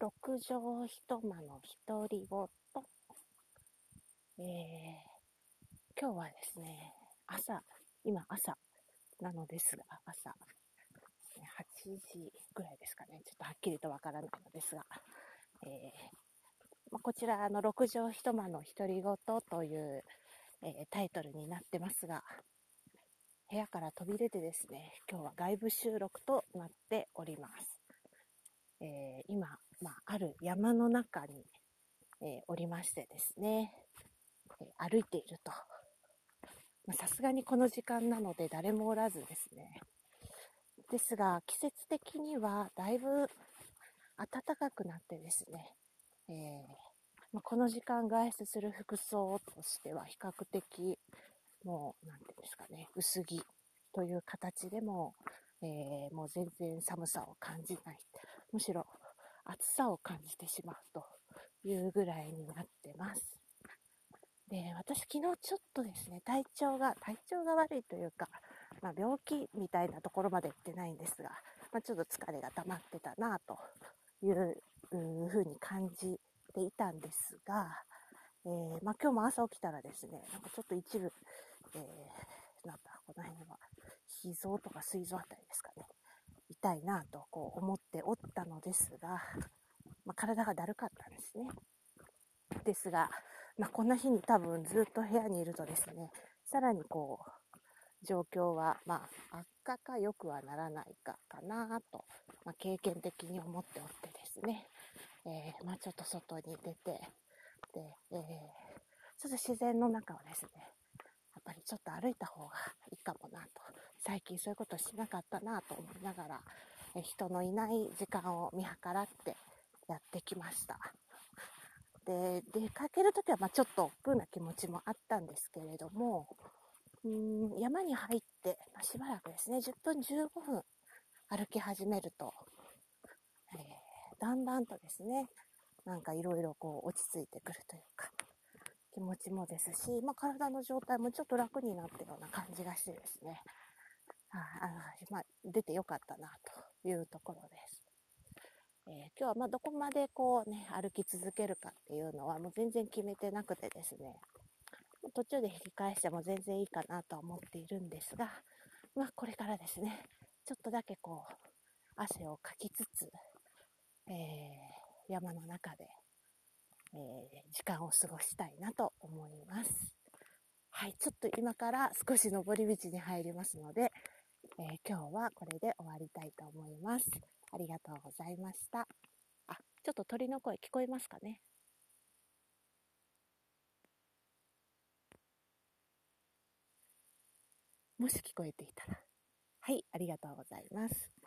六畳一間の独り言。えー、今日はですね、朝、今朝なのですが、朝、8時ぐらいですかね。ちょっとはっきりとわからないのですが、えーまあ、こちら、あの、六畳一間の独り言という、えー、タイトルになってますが、部屋から飛び出てですね、今日は外部収録となっております。えー、今、まあ、ある山の中に、えー、おりましてですね、えー、歩いていると。さすがにこの時間なので誰もおらずですね。ですが、季節的にはだいぶ暖かくなってですね、えーまあ、この時間外出する服装としては比較的もう、なんていうんですかね、薄着という形でも、えー、もう全然寒さを感じない。むしろ暑さを感じてしまうというぐらいになってます。で、私昨日ちょっとですね、体調が、体調が悪いというか、まあ病気みたいなところまで行ってないんですが、まあちょっと疲れが溜まってたなというふうに感じていたんですが、えー、まあ今日も朝起きたらですね、なんかちょっと一部、えー、なんだ、この辺は、脾臓とか膵臓あたりですかね。痛いなとこう思っておったのですが、まあ、体がだるかったんですね。ですが、まあ、こんな日に多分ずっと部屋にいるとですね、さらにこう、状況は、まあ、悪化か良くはならないかかなと、まあ、経験的に思っておってですね、えー、まあ、ちょっと外に出て、で、えー、ちょっと自然の中をですね、やっぱりちょっと歩いた方がいいかもなと、最近そういうことしなかったなと思いながら、え人のいない時間を見計らってやってきました。で、出かけるときはまちょっと億劫な気持ちもあったんですけれども、うん山に入って、まあ、しばらくですね、10分15分歩き始めると、えー、だんだんとですね、なんかいろいろこう落ち着いてくるというか、気持ちもですし、まあ、体の状態もちょっと楽になったような感じがしてですね、ああまあ、出てよかったなというところです。えー、今日はまどこまでこうね、歩き続けるかっていうのはもう全然決めてなくてですね、途中で引き返しても全然いいかなとは思っているんですが、まあこれからですね、ちょっとだけこう、汗をかきつつ、えー、山の中でえー、時間を過ごしたいなと思います。はい、ちょっと今から少し登り道に入りますので、えー、今日はこれで終わりたいと思います。ありがとうございました。あ、ちょっと鳥の声聞こえますかねもし聞こえていたら。はい、ありがとうございます。